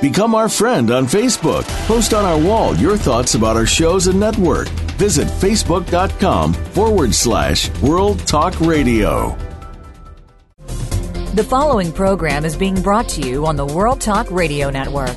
Become our friend on Facebook. Post on our wall your thoughts about our shows and network. Visit facebook.com forward slash World Talk Radio. The following program is being brought to you on the World Talk Radio Network.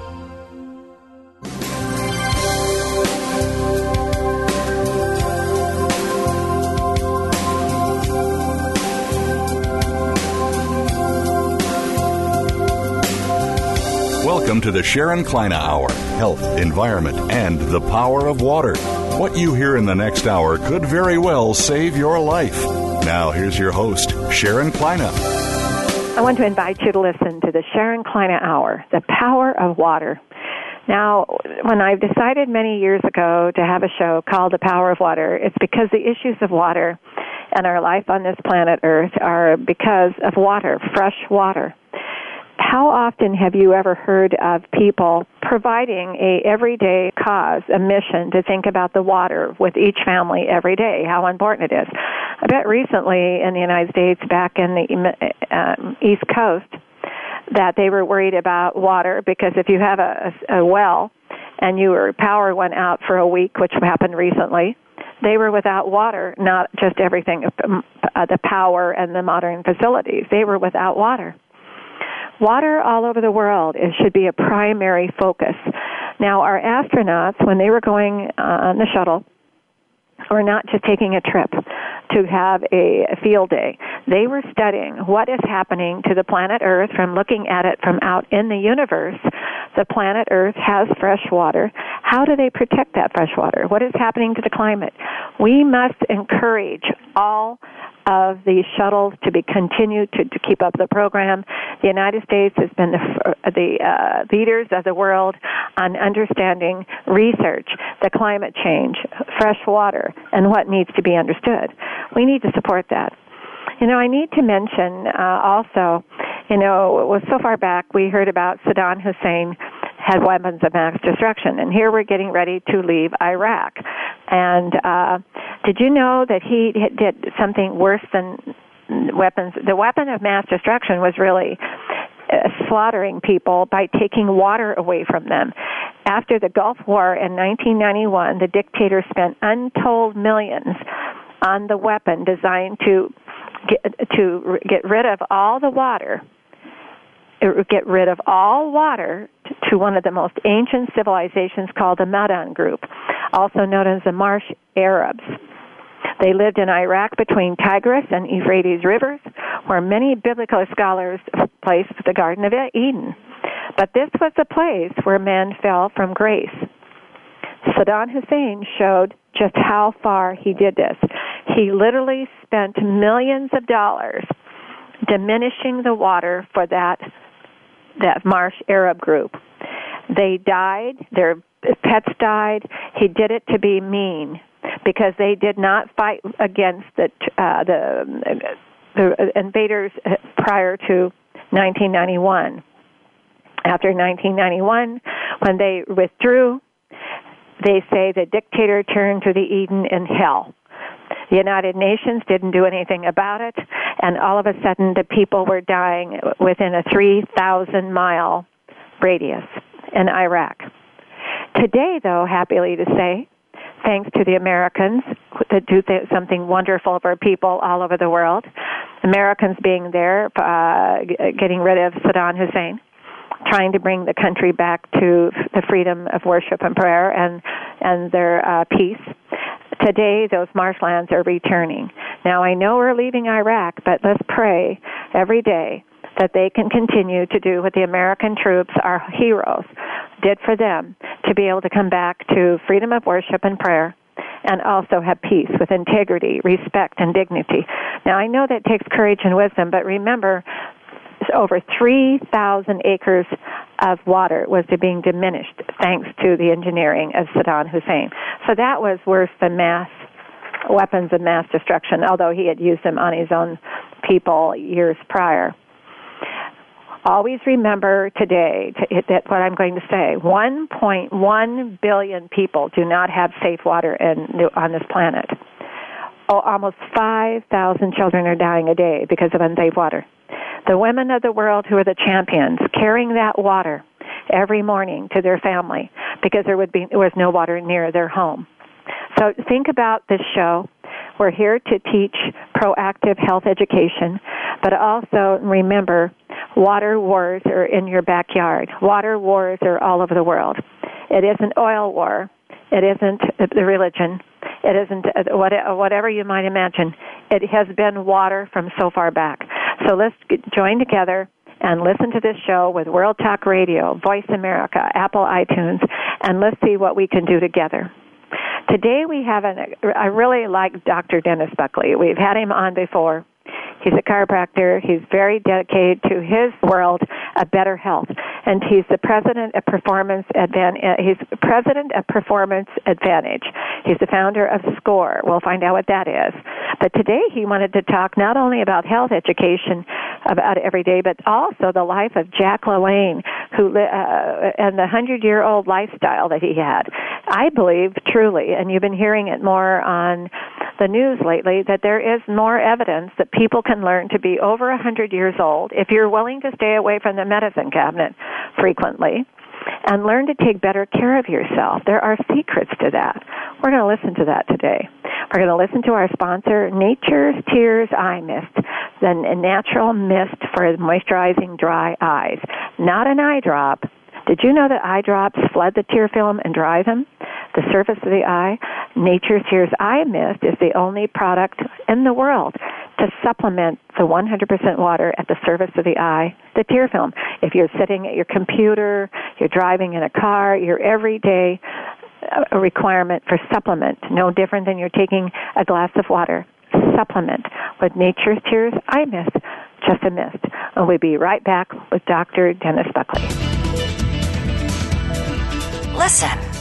Welcome to the Sharon Kleyne Hour Health, Environment, and the Power of Water. What you hear in the next hour could very well save your life. Now, here's your host, Sharon Kleyne. I want to invite you to listen to the Sharon Kleyne Hour The Power of Water. Now, when I've decided many years ago to have a show called The Power of Water, it's because the issues of water and our life on this planet Earth are because of water, fresh water how often have you ever heard of people providing a everyday cause, a mission to think about the water with each family every day, how important it is? I bet recently in the United States, back in the um, East Coast, that they were worried about water because if you have a, a well and your power went out for a week, which happened recently, they were without water, not just everything, uh, the power and the modern facilities. They were without water. Water all over the world it should be a primary focus. Now, our astronauts, when they were going uh, on the shuttle, were not just taking a trip to have a field day. They were studying what is happening to the planet Earth from looking at it from out in the universe. The planet Earth has fresh water. How do they protect that fresh water? What is happening to the climate? We must encourage all of these shuttles to be continued to, to keep up the program. The United States has been the, the uh, leaders of the world on understanding research, the climate change, fresh water, and what needs to be understood. We need to support that. You know, I need to mention uh, also, you know, it was so far back we heard about Saddam Hussein had weapons of mass destruction, and here we're getting ready to leave Iraq. And uh, did you know that he did something worse than weapons? The weapon of mass destruction was really uh, slaughtering people by taking water away from them. After the Gulf War in 1991, the dictator spent untold millions on the weapon designed to get, to get rid of all the water Er, get rid of all water to one of the most ancient civilizations called the Madan group, also known as the Marsh Arabs. They lived in Iraq between Tigris and Euphrates rivers, where many biblical scholars placed the Garden of Eden. But this was the place where man fell from grace. Saddam Hussein showed just how far he did this. He literally spent millions of dollars diminishing the water for that that Marsh Arab group. They died, their pets died. He did it to be mean because they did not fight against the uh, the, the invaders prior to 1991. After 1991, when they withdrew, they say the dictator turned to the Eden in hell. The United Nations didn't do anything about it, and all of a sudden the people were dying within a 3,000 mile radius in Iraq. Today, though, happily to say, thanks to the Americans that do th- something wonderful for people all over the world, Americans being there, uh, getting rid of Saddam Hussein, trying to bring the country back to the freedom of worship and prayer and and their uh, peace. Today, those marshlands are returning. Now, I know we're leaving Iraq, but let's pray every day that they can continue to do what the American troops, our heroes, did for them to be able to come back to freedom of worship and prayer and also have peace with integrity, respect, and dignity. Now, I know that takes courage and wisdom, but remember, over 3,000 acres of water was being diminished thanks to the engineering of Saddam Hussein. So that was worse than mass weapons of mass destruction, although he had used them on his own people years prior. Always remember today to, that what I'm going to say. 1.1 billion people do not have safe water in, on this planet. Oh, almost 5,000 children are dying a day because of unsafe water. The women of the world who are the champions carrying that water every morning to their family because there would be there was no water near their home. So think about this show. We're here to teach proactive health education, but also remember water wars are in your backyard. Water wars are all over the world. It isn't oil war. It isn't the religion. It isn't whatever you might imagine. It has been water from so far back. So let's join together and listen to this show with World Talk Radio, Voice America, Apple iTunes, and let's see what we can do together. Today we have an, I really like Dr. Dennis Buckley. We've had him on before. He's a chiropractor. He's very dedicated to his world of better health, and he's the president of Performance Advantage. Uh, he's president of Performance Advantage. He's the founder of SCORE. We'll find out what that is. But today he wanted to talk not only about health education about every day, but also the life of Jack LaLanne, who uh, and the hundred-year-old lifestyle that he had. I believe truly, and you've been hearing it more on the news lately, that there is more evidence that people can learn to be over hundred years old if you're willing to stay away from the medicine cabinet frequently and learn to take better care of yourself. There are secrets to that. We're going to listen to that today. We're going to listen to our sponsor, Nature's Tears Eye Mist, the natural mist for moisturizing dry eyes. Not an eye drop. Did you know that eye drops flood the tear film and dry them? The surface of the eye? Nature's Tears Eye Mist is the only product in the world to supplement the 100% water at the surface of the eye, the tear film. If you're sitting at your computer, you're driving in a car, your everyday uh, requirement for supplement, no different than you're taking a glass of water. Supplement with Nature's Tears Eye Mist, just a mist. And we'll be right back with Dr. Dennis Buckley. Listen.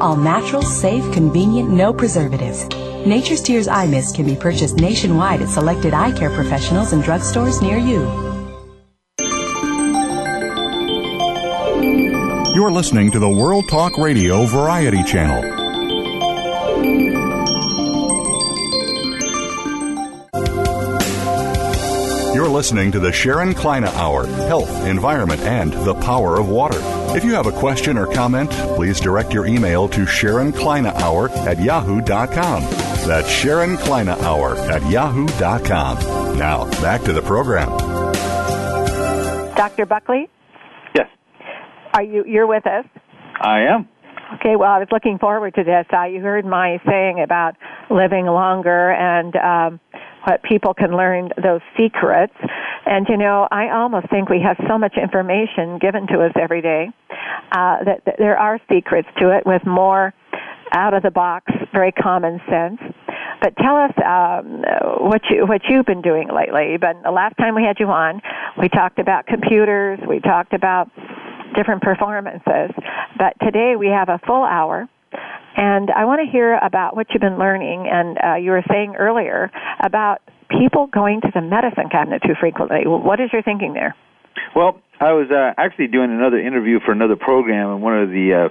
All natural, safe, convenient, no preservatives. Nature's Tears Eye Mist can be purchased nationwide at selected eye care professionals and drugstores near you. You're listening to the World Talk Radio Variety Channel. You're listening to the Sharon Kleyne Hour Health, Environment, and the Power of Water. If you have a question or comment, please direct your email to Sharon Kleyne Hour at yahoo.com. That's Sharon Kleyne Hour at yahoo.com. Now, back to the program. Dr. Buckley? Yes. Are you you're with us? I am. Okay, well, I was looking forward to this. Uh, you heard my saying about living longer and um, what people can learn those secrets. And you know, I almost think we have so much information given to us every day uh, that, that there are secrets to it with more out of the box, very common sense. But tell us um, what you what you've been doing lately. But the last time we had you on, we talked about computers. We talked about different performances. But today we have a full hour. And I want to hear about what you've been learning. And uh, you were saying earlier about people going to the medicine cabinet too frequently. What is your thinking there? Well, I was uh, actually doing another interview for another program, and one of the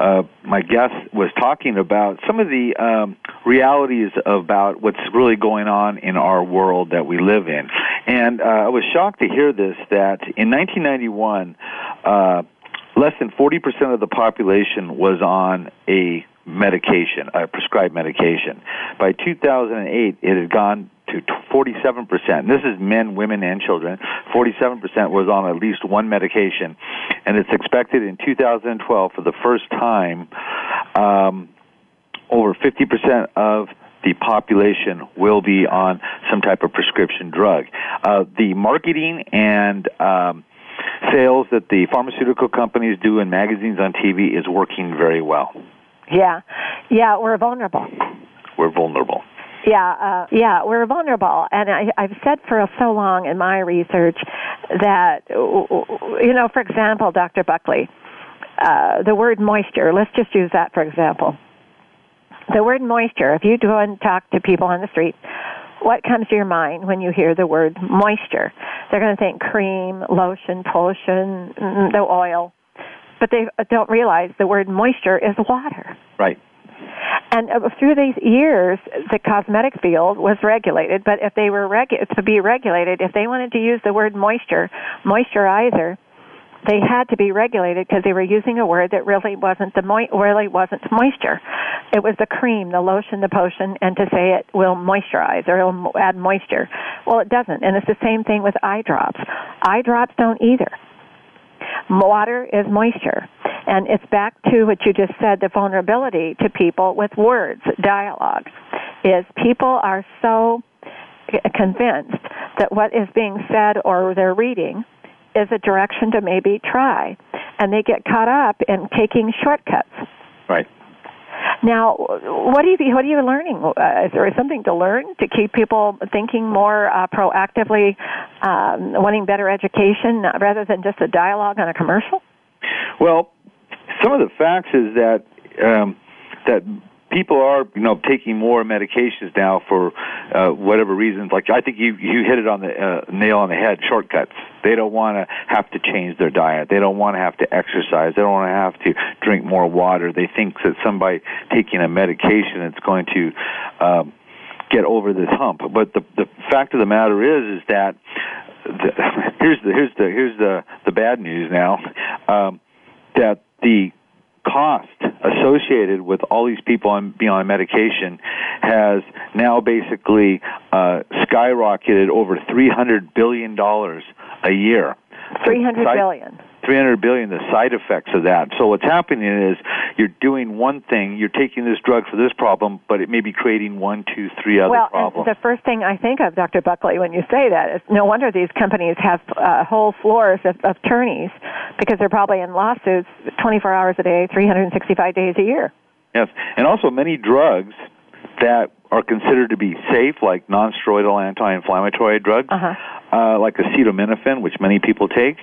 uh, uh, my guests was talking about some of the um, realities about what's really going on in our world that we live in. And uh, I was shocked to hear this that in 1991, uh, less than 40% of the population was on a medication, a prescribed medication. By 2008, it had gone to 47%. This is men, women, and children. 47% was on at least one medication. And it's expected in 2012 for the first time, um, over 50% of the population will be on some type of prescription drug. Uh, the marketing and um, sales that the pharmaceutical companies do in magazines on TV is working very well. Yeah, yeah, we're vulnerable. We're vulnerable. Yeah, uh, yeah, we're vulnerable, and I, I've said for so long in my research that, you know, for example, Dr. Buckley, uh, the word moisture. Let's just use that for example. The word moisture. If you go and talk to people on the street, what comes to your mind when you hear the word moisture? They're going to think cream, lotion, potion, mm, the oil, but they don't realize the word moisture is water. Right. And uh, through these years, the cosmetic field was regulated. But if they were regu- to be regulated, if they wanted to use the word moisture, moisturizer, they had to be regulated because they were using a word that really wasn't the mo- really wasn't moisture. It was the cream, the lotion, the potion, and to say it will moisturize or it'll add moisture. Well, it doesn't, and it's the same thing with eye drops. Eye drops don't either. Water is moisture. And it's back to what you just said, the vulnerability to people with words, dialogue, is people are so convinced that what is being said or they're reading is a direction to maybe try. And they get caught up in taking shortcuts. Right. Now, what are you what are you learning? Uh, is there something to learn to keep people thinking more uh, proactively, um, wanting better education rather than just a dialogue on a commercial? Well, some of the facts is that um, that people are you know taking more medications now for uh, whatever reasons. Like I think you you hit it on the uh, nail on the head. Shortcuts. They don't want to have to change their diet. They don't want to have to exercise. They don't want to have to drink more water. They think that somebody taking a medication it's going to um, get over this hump. But the the fact of the matter is is that the, here's the here's the here's the the bad news now um, that the cost associated with all these people on being on medication has now basically uh, skyrocketed over three hundred billion dollars a year. Three hundred billion. 300 billion the side effects of that. So what's happening is you're doing one thing you're taking this drug for this problem but it may be creating one two three other well, problems. well the first thing i think of dr buckley when you say that is no wonder these companies have uh, whole floors of, of attorneys because they're probably in lawsuits 24 hours a day 365 days a year. Yes. And also many drugs that are considered to be safe, like non-steroidal anti-inflammatory drugs, uh-huh. uh, like acetaminophen, which many people take,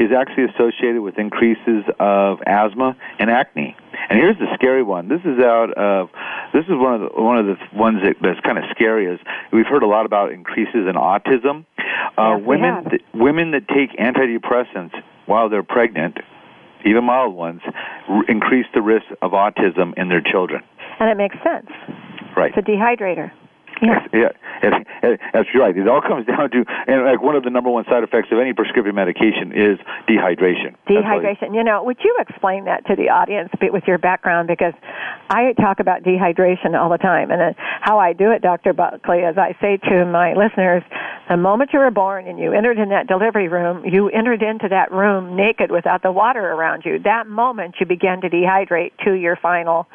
is actually associated with increases of asthma and acne. And here's the scary one. This is out of this is one of the one of the ones that, that's kind of scary. Is we've heard a lot about increases in autism. Uh, yes, women th- women that take antidepressants while they're pregnant, even mild ones, r- increase the risk of autism in their children. And it makes sense. Right. It's a dehydrator. Yeah, yeah, that's right. It all comes down to, and like one of the number one side effects of any prescription medication is dehydration. Dehydration. You know, would you explain that to the audience with your background? Because I talk about dehydration all the time, and uh, how I do it, Dr. Buckley, is I say to my listeners, the moment you were born and you entered in that delivery room, you entered into that room naked without the water around you. That moment you began to dehydrate to your final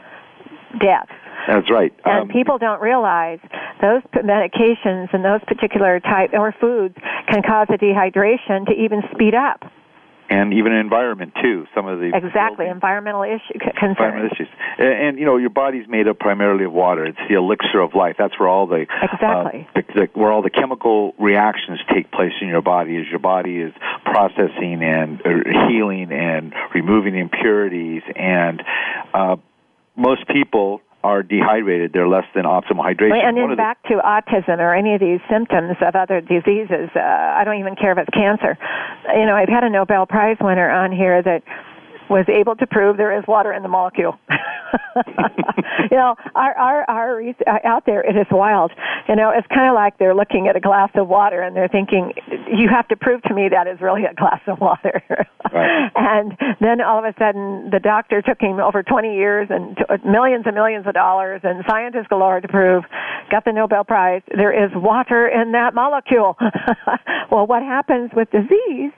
death. That's right. And Um, people don't realize those medications and those particular type or foods can cause a dehydration to even speed up. and even environment too. Some of the Exactly, building- environmental issue c- environmental issues. And, and you know, your body's made up primarily of water. It's the elixir of life. That's where all the Exactly. uh, the, the, where all the chemical reactions take place in your body. As your body is processing and uh, healing and removing impurities, and uh, most people are dehydrated. They're less than optimal hydration. And then of the- back to autism or any of these symptoms of other diseases. Uh, I don't even care if it's cancer. You know, I've had a Nobel Prize winner on here that was able to prove there is water in the molecule. you know, our our our uh, out there it is wild. You know, it's kind of like they're looking at a glass of water and they're thinking, "You have to prove to me that is really a glass of water." Right. and then all of a sudden, the doctor took him over 20 years and t- millions and millions of dollars and scientists galore to prove, got the Nobel Prize. There is water in that molecule. well, what happens with disease?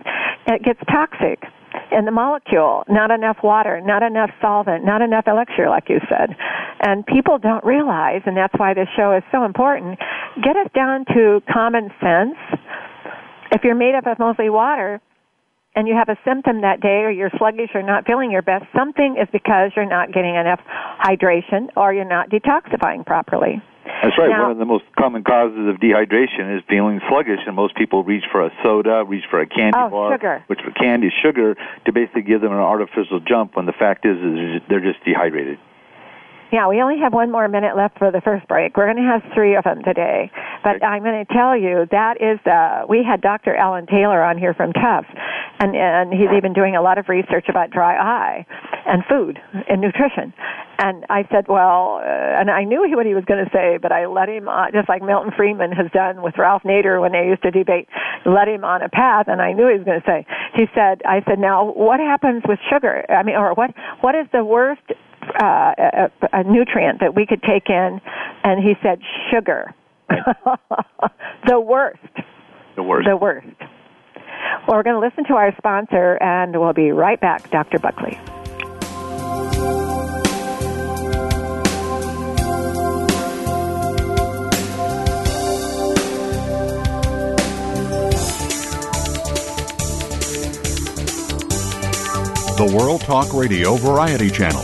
It gets toxic. In the molecule, not enough water, not enough solvent, not enough elixir, like you said. And people don't realize, and that's why this show is so important, get us down to common sense. If you're made up of mostly water, and you have a symptom that day or you're sluggish or not feeling your best, something is because you're not getting enough hydration or you're not detoxifying properly. That's right. Now- One of the most common causes of dehydration is feeling sluggish, and most people reach for a soda, reach for a candy Oh, bar, sugar. which for candy is sugar, to basically give them an artificial jump. When the fact is, is they're just dehydrated. Yeah, we only have one more minute left for the first break. We're going to have three of them today. But I'm going to tell you that is, uh, we had Dr. Allen Taylor on here from Tufts, and, and he's even doing a lot of research about dry eye and food and nutrition. And I said, well, uh, and I knew what he was going to say, but I let him, uh, just like Milton Friedman has done with Ralph Nader when they used to debate, let him on a path, and I knew he was going to say. He said, I said, now what happens with sugar? I mean, or what, what is the worst uh, a, a nutrient that we could take in, and he said sugar. the worst. The worst. The worst. Well, we're going to listen to our sponsor, and we'll be right back, Dr. Buckley. The World Talk Radio Variety Channel,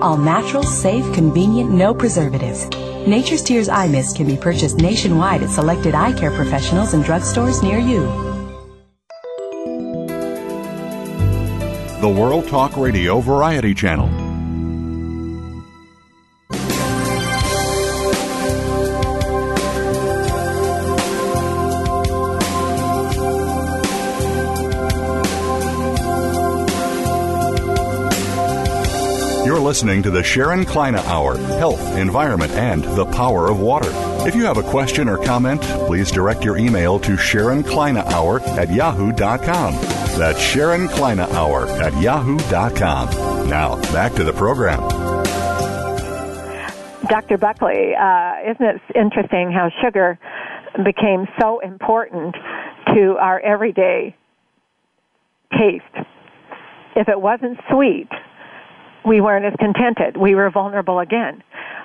All natural, safe, convenient, no preservatives. Nature's Tears Eye Mist can be purchased nationwide at selected eye care professionals and drugstores near you. The World Talk Radio Variety Channel. Listening to the Sharon Kleyne Hour Health, Environment, and the Power of Water. If you have a question or comment, please direct your email to Sharon Kleyne Hour at yahoo.com. That's Sharon Kleyne Hour at yahoo.com. Now, back to the program. Dr. Buckley, uh, isn't it interesting how sugar became so important to our everyday taste? If it wasn't sweet, we weren't as contented. We were vulnerable again.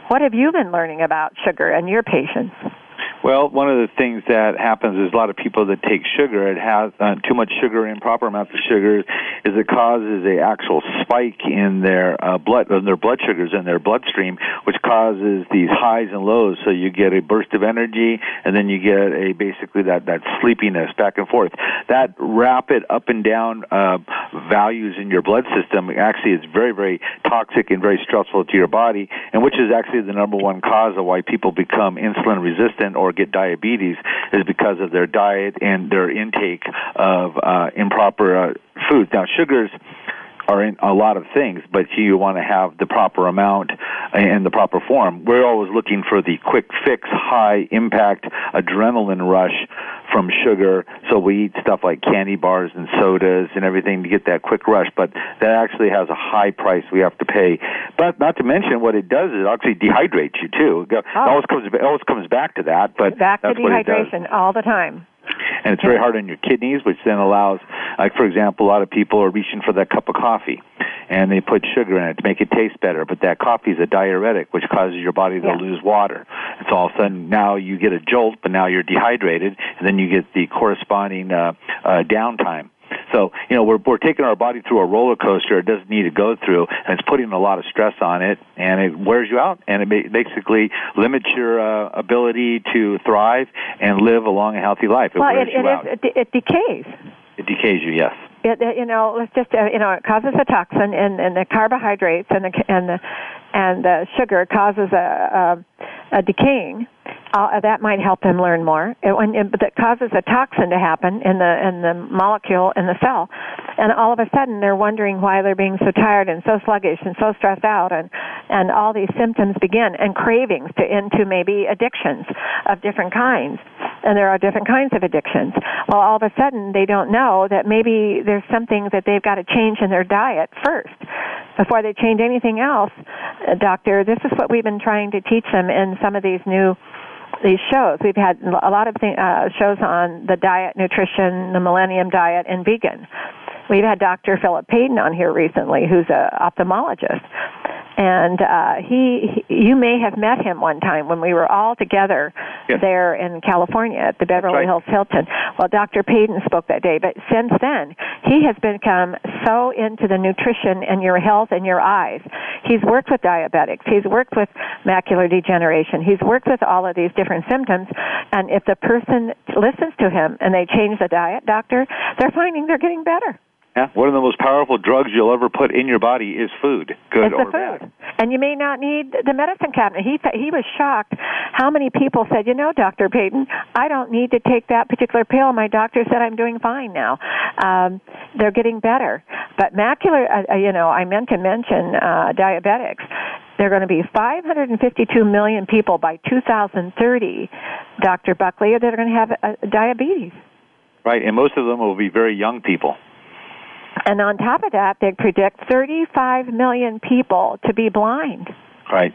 What have you been learning about sugar and your patients? Well, one of the things that happens is a lot of people that take sugar, it has uh, too much sugar, improper amounts of sugar, is it causes a actual spike in their uh, blood, in their blood sugars in their bloodstream, which causes these highs and lows. So you get a burst of energy, and then you get a basically that that sleepiness back and forth. That rapid up and down uh, values in your blood system actually is very very toxic and very stressful to your body, and which is actually the number one cause of why people become insulin resistant or get diabetes is because of their diet and their intake of uh, improper uh, foods. Now, sugars are in a lot of things, but you want to have the proper amount and the proper form. We're always looking for the quick fix, high impact adrenaline rush from sugar. So we eat stuff like candy bars and sodas and everything to get that quick rush, but that actually has a high price we have to pay. But not to mention what it does is it actually dehydrates you too. It ah. always comes it always comes back to that, but Back to that's what it does dehydration all the time. And it's very hard on your kidneys, which then allows, like for example, a lot of people are reaching for that cup of coffee, and they put sugar in it to make it taste better. But that coffee is a diuretic, which causes your body to Yeah. lose water. So all of a sudden now you get a jolt, but now you're dehydrated, and then you get the corresponding uh, uh, downtime. So you know we're we're taking our body through a roller coaster it doesn't need to go through, and it's putting a lot of stress on it, and it wears you out, and it basically limits your uh, ability to thrive and live a long and healthy life. It well, wears it, you it out. is. It, it decays. It decays you, yes. It, it, you know, let's just uh, you know, it causes a toxin, and, and the carbohydrates and the and the and the sugar causes a a, a decaying, uh, that might help them learn more. It, when, it, that causes a toxin to happen in the in the molecule in the cell, and all of a sudden they're wondering why they're being so tired and so sluggish and so stressed out, and and all these symptoms begin and cravings to into maybe addictions of different kinds, and there are different kinds of addictions. Well, all of a sudden they don't know that maybe there's something that they've got to change in their diet first before they change anything else. Uh, doctor, this is what we've been trying to teach them in some of these new these shows. We've had a lot of th- uh, shows on the diet, nutrition, the Millennium Diet, and vegan. We've had Dr. Philip Payton on here recently, who's an ophthalmologist, and uh, he, he, you may have met him one time when we were all together yes. there in California at the Beverly right. Hills Hilton. Well, Dr. Payton spoke that day, but since then he has become so into the nutrition and your health and your eyes. He's worked with diabetics. He's worked with macular degeneration. He's worked with all of these different symptoms, and if the person listens to him and they change the diet, doctor, they're finding they're getting better. Yeah, one of the most powerful drugs you'll ever put in your body is food, good it's or food. bad. And you may not need the medicine cabinet. He he was shocked how many people said, "You know, Dr. Payton, I don't need to take that particular pill. My doctor said I'm doing fine now." Um, they're getting better. But macular, uh, uh you know, I meant to mention uh, diabetics. There are going to be 552 million people by 2030, Dr. Buckley, that are going to have uh, diabetes. Right, and most of them will be very young people. And on top of that, they predict 35 million people to be blind. Right.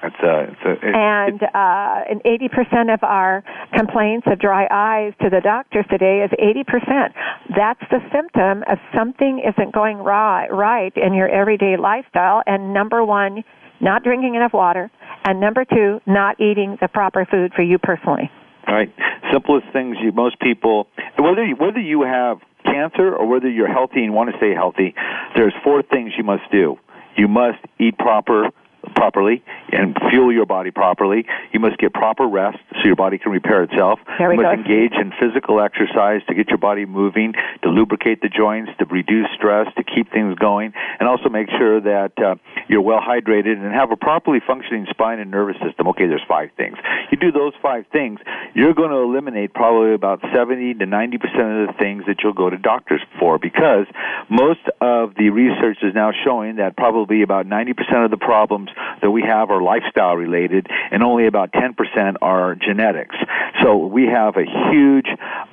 It's a, it's a, it, and uh, and 80% of our complaints of dry eyes to the doctors today is 80%. That's the symptom of something isn't going right, right in your everyday lifestyle. And number one, not drinking enough water. And number two, not eating the proper food for you personally. Right. Simplest things you most people whether you, whether you have cancer or whether you're healthy and want to stay healthy, there's four things you must do. You must eat proper properly and fuel your body properly. You must get proper rest so your body can repair itself. There we you must go. engage in physical exercise to get your body moving, to lubricate the joints, to reduce stress, to keep things going, and also make sure that uh, you're well hydrated and have a properly functioning spine and nervous system. Okay, there's five things. You do those five things, you're going to eliminate probably about 70 to 90 percent of the things that you'll go to doctors for because most of the research is now showing that probably about 90 percent of the problems that we have are lifestyle related, and only about 10% are genetics. So we have a huge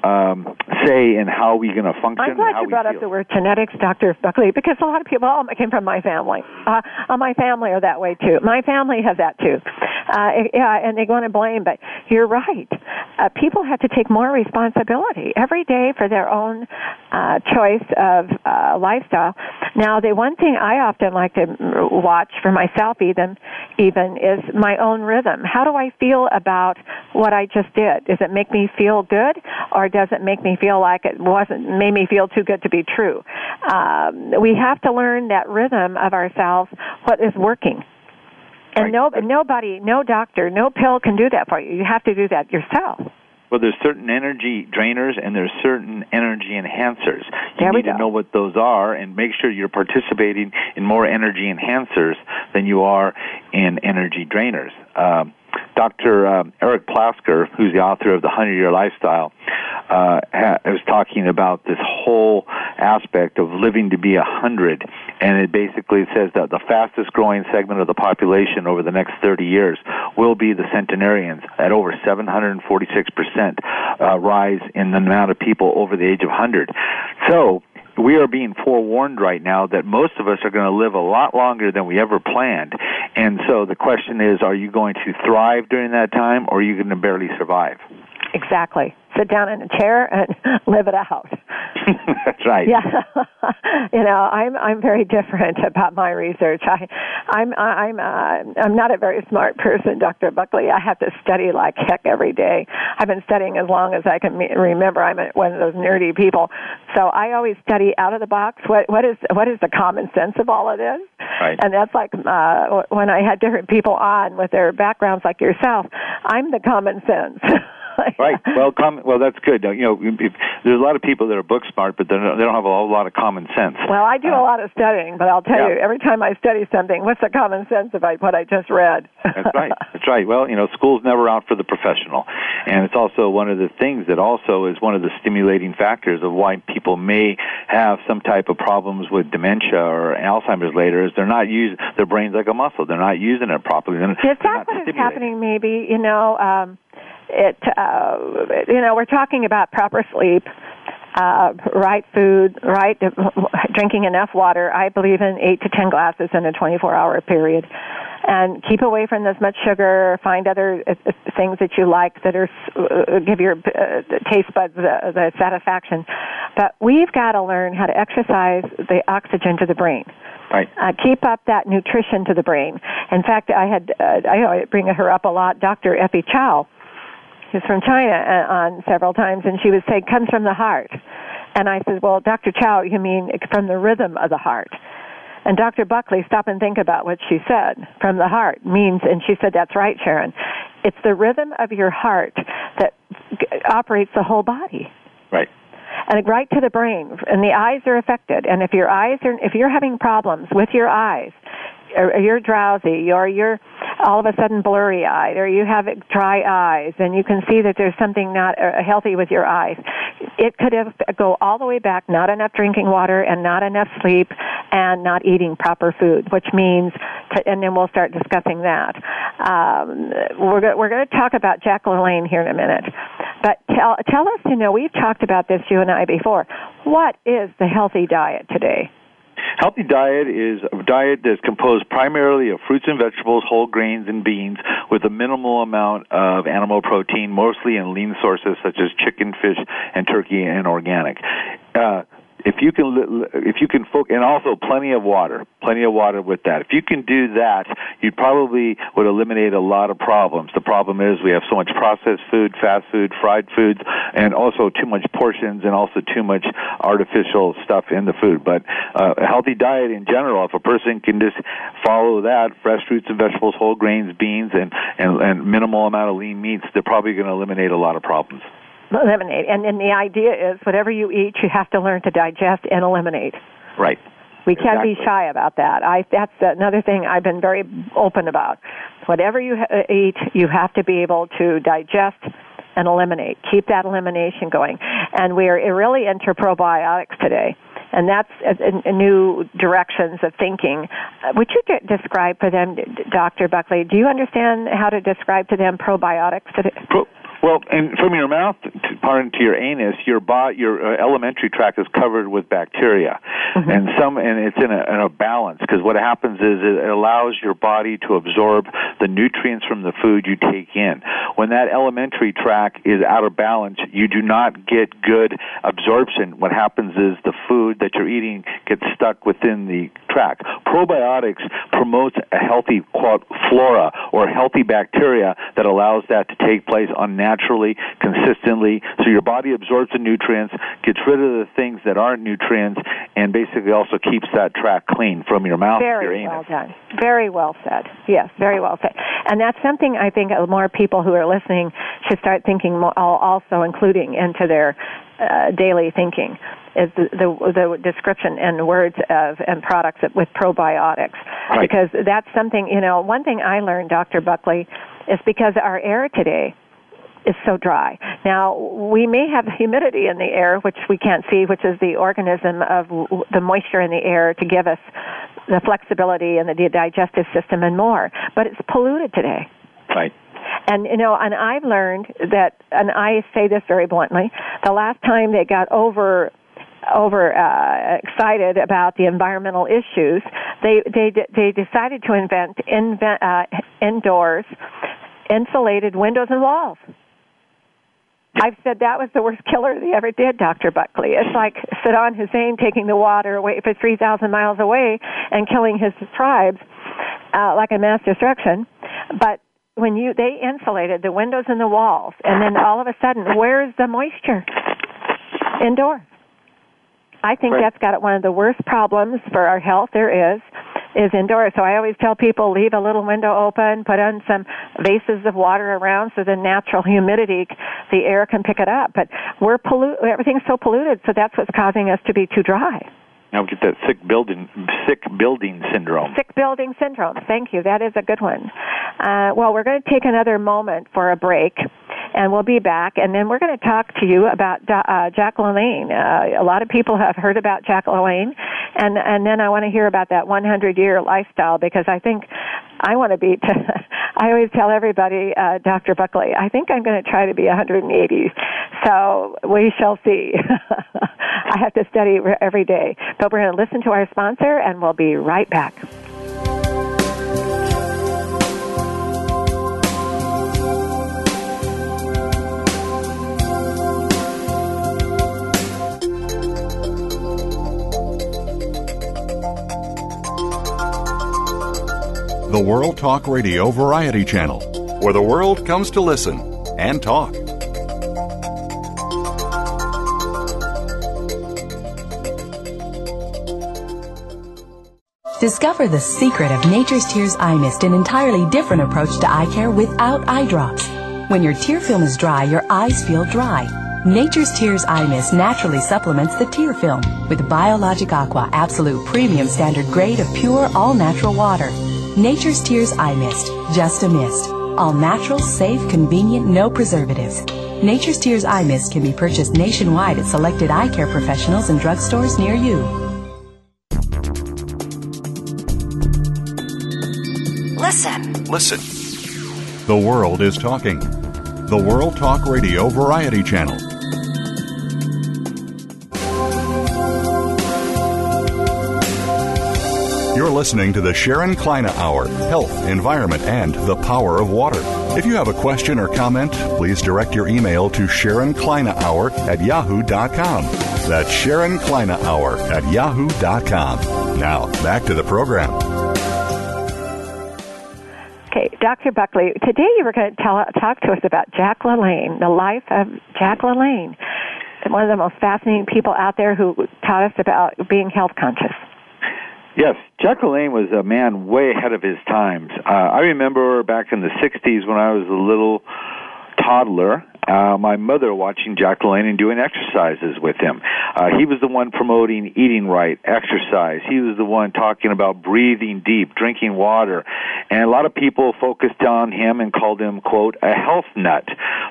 um, say in how we're going to function. I'm glad you brought up the word genetics, Dr. Buckley, because a lot of people, oh, I came from my family. Uh, uh, my family are that way too. My family has that too. Uh, yeah, and they want to blame, but you're right. Uh, people have to take more responsibility every day for their own uh, choice of uh, lifestyle. Now, the one thing I often like to watch for myself, even, even is my own rhythm. How do I feel about what I just did? Does it make me feel good, or does it make me feel like it wasn't made me feel too good to be true? Um, we have to learn that rhythm of ourselves. What is working? And no, nobody, no doctor, no pill can do that for you. You have to do that yourself. Well, there's certain energy drainers and there's certain energy enhancers. You there need to know what those are and make sure you're participating in more energy enhancers than you are in energy drainers. Um, Dr. Um, Eric Plasker, who's the author of The 100 Year Lifestyle, uh, ha- was talking about this whole aspect of living to be a 100. And it basically says that the fastest growing segment of the population over the next 30 years will be the centenarians at over 746% uh, rise in the amount of people over the age of 100. So, we are being forewarned right now that most of us are going to live a lot longer than we ever planned. And so the question is, are you going to thrive during that time or are you going to barely survive? Exactly sit down in a chair and live it out. That's right. Yeah, you know, I'm I'm very different about my research. I, I'm I'm uh, I'm not a very smart person, Dr. Buckley. I have to study like heck every day. I've been studying as long as I can me- remember. I'm a, one of those nerdy people, so I always study out of the box. What what is what is the common sense of all of this? Right. And that's like uh, when I had different people on with their backgrounds, like yourself. I'm the common sense. right. Well, com- well, that's good. You know, if, there's a lot of people that are book smart, but they don't, they don't have a whole lot of common sense. Well, I do uh, a lot of studying, but I'll tell yeah. you, every time I study something, what's the common sense of what I just read? that's right. That's right. Well, you know, school's never out for the professional, and it's also one of the things that also is one of the stimulating factors of why people may have some type of problems with dementia or Alzheimer's later. Is they're not using their brains like a muscle. They're not using it properly. They're, Is that what is happening? Maybe you know, um, it. Uh, you know, we're talking about proper sleep, uh, right food, right drinking enough water. I believe in eight to ten glasses in a 24-hour period, and keep away from as much sugar. Find other uh, uh, things that you like that are uh, give your uh, taste buds the, the satisfaction. But we've got to learn how to exercise the oxygen to the brain Right. uh, keep up that nutrition to the brain. In fact, I had uh, I bring her up a lot. Dr. Effie Chow, who's from China, uh, on several times, and she would say comes from the heart. And I said, well, Dr. Chow, you mean from the rhythm of the heart? And Dr. Buckley, stop and think about what she said. From the heart means, and she said, that's right, Sharon. It's the rhythm of your heart that operates the whole body Right. and right to the brain and the eyes are affected and if your eyes are if you're having problems with your eyes or you're drowsy or you're all of a sudden blurry eyed or you have dry eyes and you can see that there's something not uh, healthy with your eyes. It could have go all the way back not enough drinking water and not enough sleep and not eating proper food which means to, and then we'll start discussing that. Um, we're go- we're going to talk about Jack LaLanne here in a minute. But tell tell us you know we've talked about this you and I before. What is the healthy diet today Healthy diet is a diet that's composed primarily of fruits and vegetables, whole grains, and beans, with a minimal amount of animal protein, mostly in lean sources such as chicken, fish, and turkey, and organic. Uh, if you can, if you can focus, and also plenty of water, plenty of water with that. If you can do that, you probably would eliminate a lot of problems. The problem is we have so much processed food, fast food, fried foods, and also too much portions, and also too much artificial stuff in the food. But uh, a healthy diet in general, if a person can just follow that, fresh fruits and vegetables, whole grains, beans, and and, and minimal amount of lean meats, they're probably going to eliminate a lot of problems. Eliminate and then the idea is whatever you eat you have to learn to digest and eliminate Right. We can't be shy about that. I that's another thing I've been very open about. Whatever you ha- eat, you have to be able to digest and eliminate. Keep that elimination going. And we're really into probiotics today. And that's a, a new directions of thinking. Uh, would you de- describe for them, Dr. Buckley? Do you understand how to describe to them probiotics today? Pro- Well, and from your mouth, to, pardon, to your anus, your bo- your uh, alimentary tract is covered with bacteria, and some, and it's in a, in a balance because what happens is it allows your body to absorb the nutrients from the food you take in. When that alimentary tract is out of balance, you do not get good absorption. What happens is the food that you're eating gets stuck within the tract. Probiotics promotes a healthy quote, flora or healthy bacteria that allows that to take place unnaturally, consistently. So your body absorbs the nutrients, gets rid of the things that aren't nutrients, and basically also keeps that track clean from your mouth to your Very well done. Very well said. Yes, very well said. And that's something I think more people who are listening should start thinking more, also including into their uh, daily thinking is the, the the description and words of and products with probiotics Right. because that's something you know one thing I learned Dr. Buckley is because our air today is so dry. Now, we may have humidity in the air, which we can't see, which is the organism of the moisture in the air to give us the flexibility and the digestive system and more. But it's polluted today. Right. And you know, and I've learned that, and I say this very bluntly, the last time they got over over uh, excited about the environmental issues, they they they decided to invent invent uh, indoors insulated windows and walls. I've said that was the worst killer they ever did, Dr. Buckley. It's like Saddam Hussein taking the water away for 3,000 miles away and killing his tribes uh, like a mass destruction. But when you they insulated the windows and the walls, and then all of a sudden, where's the moisture? Indoors. I think Right. that's got one of the worst problems for our health there is. Is indoors. So I always tell people leave a little window open, put on some vases of water around so the natural humidity, the air can pick it up. But we're pollu- everything's so polluted, so that's what's causing us to be too dry. Now we get that sick building sick building syndrome. Sick building syndrome. Thank you. That is a good one. Uh, well, we're going to take another moment for a break, and we'll be back. And then we're going to talk to you about uh, Jack LaLanne. Uh, a lot of people have heard about Jack LaLanne, and and then I want to hear about that 100 year lifestyle because I think I want to be. T- I always tell everybody, uh, Dr. Buckley, I think I'm going to try to be 180. So we shall see. I have to study every day. But we're going to listen to our sponsor, and we'll be right back. The World Talk Radio Variety Channel, where the world comes to listen and talk. Discover the secret of Nature's Tears Eye Mist, an entirely different approach to eye care without eye drops. When your tear film is dry, your eyes feel dry. Nature's Tears Eye Mist naturally supplements the tear film with Biologic Aqua Absolute Premium Standard Grade of pure, all natural water. Nature's Tears Eye Mist, just a mist. All natural, safe, convenient, no preservatives. Nature's Tears Eye Mist can be purchased nationwide at selected eye care professionals and drugstores near you. Listen. Listen. The world is talking. The World Talk Radio Variety Channel. You're listening to the Sharon Kleyne Hour Health, Environment, and the Power of Water. If you have a question or comment, please direct your email to Sharon Kleyne Hour at yahoo.com. That's Sharon Kleyne Hour at yahoo.com. Now, back to the program. Okay, Dr. Buckley, today you were going to tell, talk to us about Jack LaLanne, the life of Jack LaLanne, one of the most fascinating people out there who taught us about being health conscious. Yes, Jack LaLanne was a man way ahead of his times. Uh, I remember back in the 60s when I was a little toddler, uh, my mother watching Jack LaLanne and doing exercises with him. Uh, he was the one promoting eating right, exercise. He was the one talking about breathing deep, drinking water. And a lot of people focused on him and called him, quote, a health nut.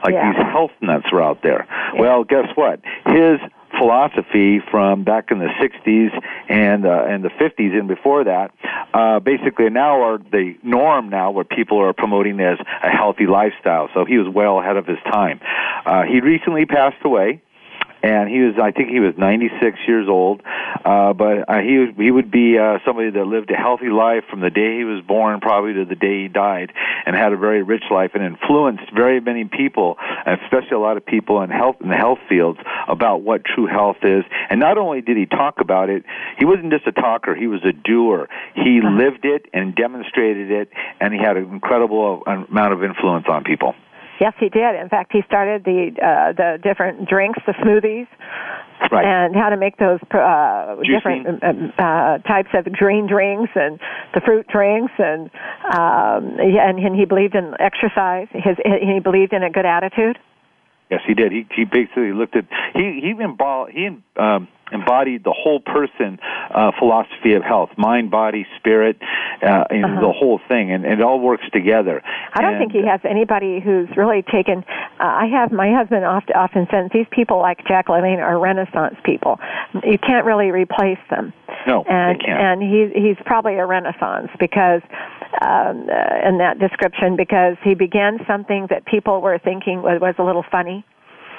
Like Yeah. these health nuts were out there. Yeah. Well, guess what? His philosophy from back in the 60s and uh, and the 50s and before that. Uh, basically now are the norm now where people are promoting as a healthy lifestyle. So he was well ahead of his time. Uh, he recently passed away and he was I think he was 96 years old. Uh but uh, he he would be uh somebody that lived a healthy life from the day he was born probably to the day he died and had a very rich life and influenced very many people especially a lot of people in health in the health fields about what true health is. And not only did he talk about it he wasn't just a talker he was a doer. He lived it and demonstrated it and he had an incredible amount of influence on people Yes, he did. In fact, he started the uh, the different drinks, the smoothies, right and how to make those uh, different um, uh, types of green drinks and the fruit drinks, and um, and, and he believed in exercise. His he believed in a good attitude. Yes, he did. He he basically looked at he he embodied he um, embodied the whole person uh, philosophy of health, mind, body, spirit, uh, and Uh-huh. the whole thing, and, and it all works together. I don't think he has anybody who's really taken. Uh, I have my husband oft, often says these people like Jack LaLanne are Renaissance people. You can't really replace them. No, and they can't. and he's he's probably a Renaissance because um, uh, in that description because he began something that people were thinking was, was a little funny.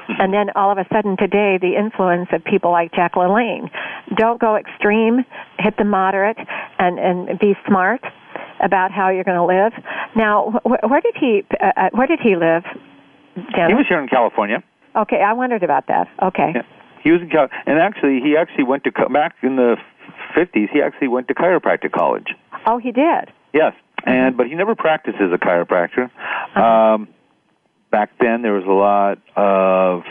Mm-hmm. And then all of a sudden today, the influence of people like Jack LaLanne. Don't go extreme, hit the moderate, and, and be smart about how you're going to live. Now, wh- where did he uh, uh, where did he live? Dennis? he was here in California. Okay, I wondered about that. Okay. Yeah. He was in Cal- and actually he actually went to co- back in the fifties. He actually went to chiropractic college. Oh, he did. Yes, Mm-hmm. and but he never practiced as a chiropractor. Uh-huh. Um, back then, there was a lot of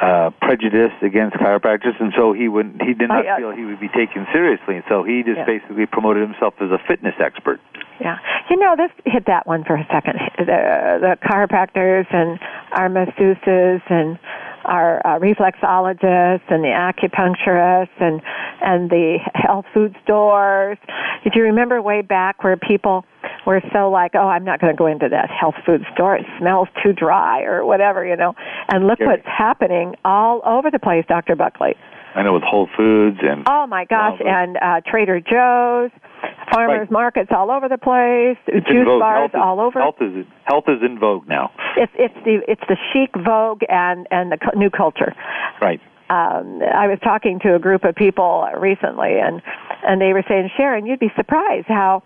uh, prejudiced against chiropractors, and so he would he did not Oh, yeah. feel he would be taken seriously, and so he just Yeah. basically promoted himself as a fitness expert. Yeah, you know, let's hit that one for a second. The the chiropractors and our masseuses and our uh, reflexologists and the acupuncturists and and the health food stores. If you remember way back where people were so like, oh, I'm not going to go into that health food store. It smells too dry or whatever, you know. And look Yeah. what's happening all over the place, Dr. Buckley. I know with Whole Foods and Oh my gosh! And uh, Trader Joe's, farmers Right. markets all over the place, it's juice bars health is, all over. Health is health is in vogue now. It's it's the it's the chic vogue and and the new culture. Right. Um, I was talking to a group of people recently, and and they were saying, Sharon, you'd be surprised how.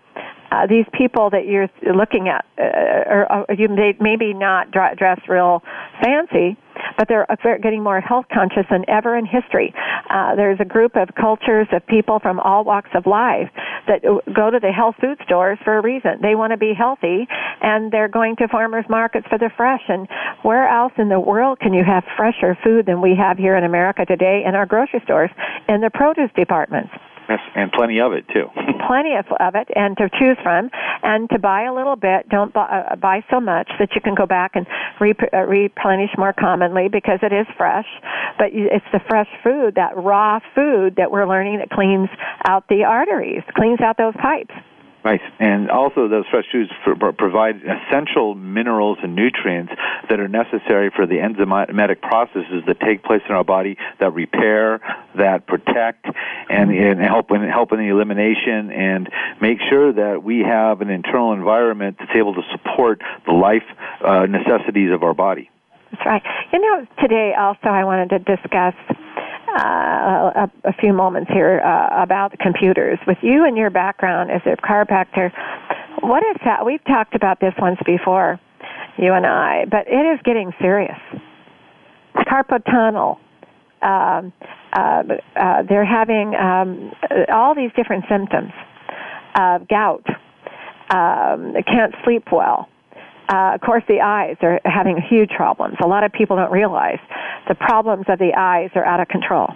Uh, these people that you're looking at, uh, or, or you may maybe not dr- dress real fancy, but they're uh, they're getting more health conscious than ever in history. Uh, there's a group of cultures of people from all walks of life that go to the health food stores for a reason. They want to be healthy, and they're going to farmers markets for the fresh. And where else in the world can you have fresher food than we have here in America today in our grocery stores in the produce departments? Yes, and plenty of it too. plenty of, of it and to choose from and to buy a little bit. Don't buy, uh, buy so much that you can go back and rep- uh, replenish more commonly because it is fresh. But it's the fresh food that raw food that we're learning that cleans out the arteries cleans out those pipes Right, and also those fresh foods provide essential minerals and nutrients that are necessary for the enzymatic processes that take place in our body that repair, that protect, and, and help in help in the elimination, and make sure that we have an internal environment that's able to support the life uh, necessities of our body. That's right. You know, today also I wanted to discuss uh, a, a few moments here uh, about computers. With you and your background as a chiropractor, what is that? We've talked about this once before, you and I, but it is getting serious. Carpal tunnel. Um, uh, uh, they're having um, all these different symptoms. Uh, gout. Um, can't sleep well. Uh, of course, the eyes are having huge problems. A lot of people don't realize the problems of the eyes are out of control.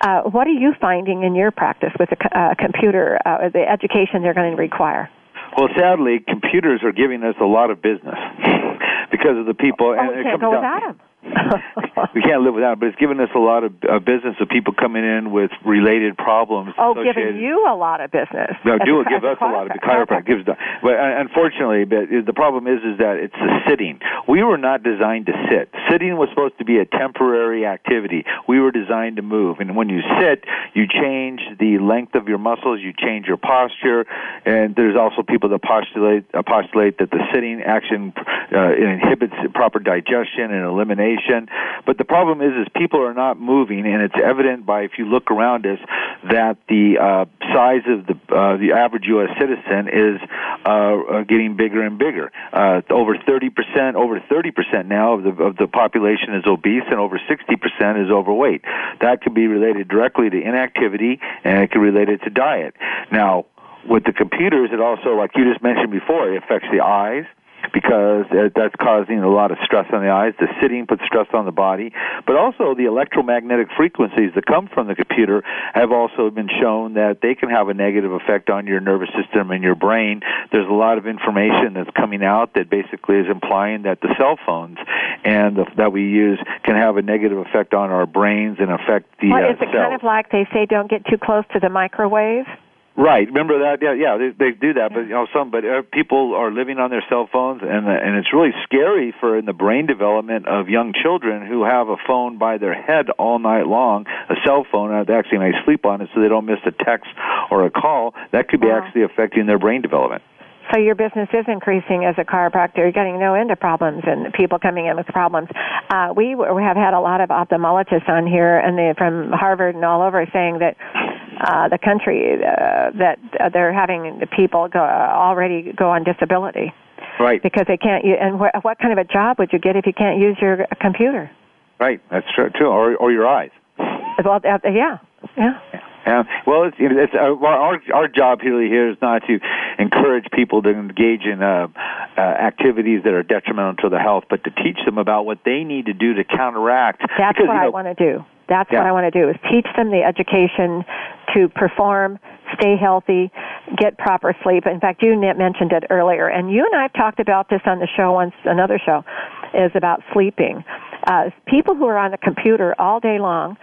Uh, what are you finding in your practice with the uh, computer, uh, the education they're going to require? Well, sadly, computers are giving us a lot of business because of the people. Oh, we it can't comes go down- without them. we can't live without it, but it's given us a lot of uh, business of people coming in with related problems. oh, giving you a lot of business. No, do a- give us a lot of chiropractor gives the, but uh, unfortunately, but the problem is is that it's the sitting. We were not designed to sit. Sitting was supposed to be a temporary activity. We were designed to move, and when you sit, you change the length of your muscles, you change your posture, and there's also people that postulate uh, postulate that the sitting action uh, inhibits proper digestion and elimination. But the problem is, is people are not moving, and it's evident by if you look around us that the uh, size of the uh, the average U.S. citizen is uh, uh, getting bigger and bigger. Uh, over 30 percent, over 30 percent now of the of the population is obese, and over 60 percent is overweight. That could be related directly to inactivity, and it could be related to diet. Now, with the computers, it also, like you just mentioned before, it affects the eyes because uh, that's causing a lot of stress on the eyes. The sitting puts stress on the body, but also the electromagnetic frequencies that come from the computer have also been shown that they can have a negative effect on your nervous system and your brain. There's a lot of information that's coming out that basically is implying that the cell phones and the, that we use can have a negative effect on our brains and affect the Well, uh, is it kind of like they say don't get too close to the microwave? Right. Remember that? Yeah, yeah. They, they do that, but you know, some. But uh, people are living on their cell phones, and and it's really scary for in the brain development of young children who have a phone by their head all night long, a cell phone. They actually may sleep on it, so they don't miss a text or a call. That could be Wow. actually affecting their brain development. So your business is increasing as a chiropractor. You're getting no end of problems and people coming in with problems. Uh, we, we have had a lot of ophthalmologists on here, and they from Harvard and all over, saying that uh, the country uh, that uh, they're having the people go, already go on disability Right. because they can't. And wh- what kind of a job would you get if you can't use your computer? Right. That's true too. Or or your eyes. Well, uh, yeah, yeah. Yeah. Well, it's, it's uh, our our job really here is not to encourage people to engage in uh, uh, activities that are detrimental to their health, but to teach them about what they need to do to counteract. That's because, what you know, I want to do. That's Yeah. what I want to do is teach them the education to perform, stay healthy, get proper sleep. In fact, you mentioned it earlier, and you and I have talked about this on the show once. Another show is about sleeping. Uh, people who are on the computer all day long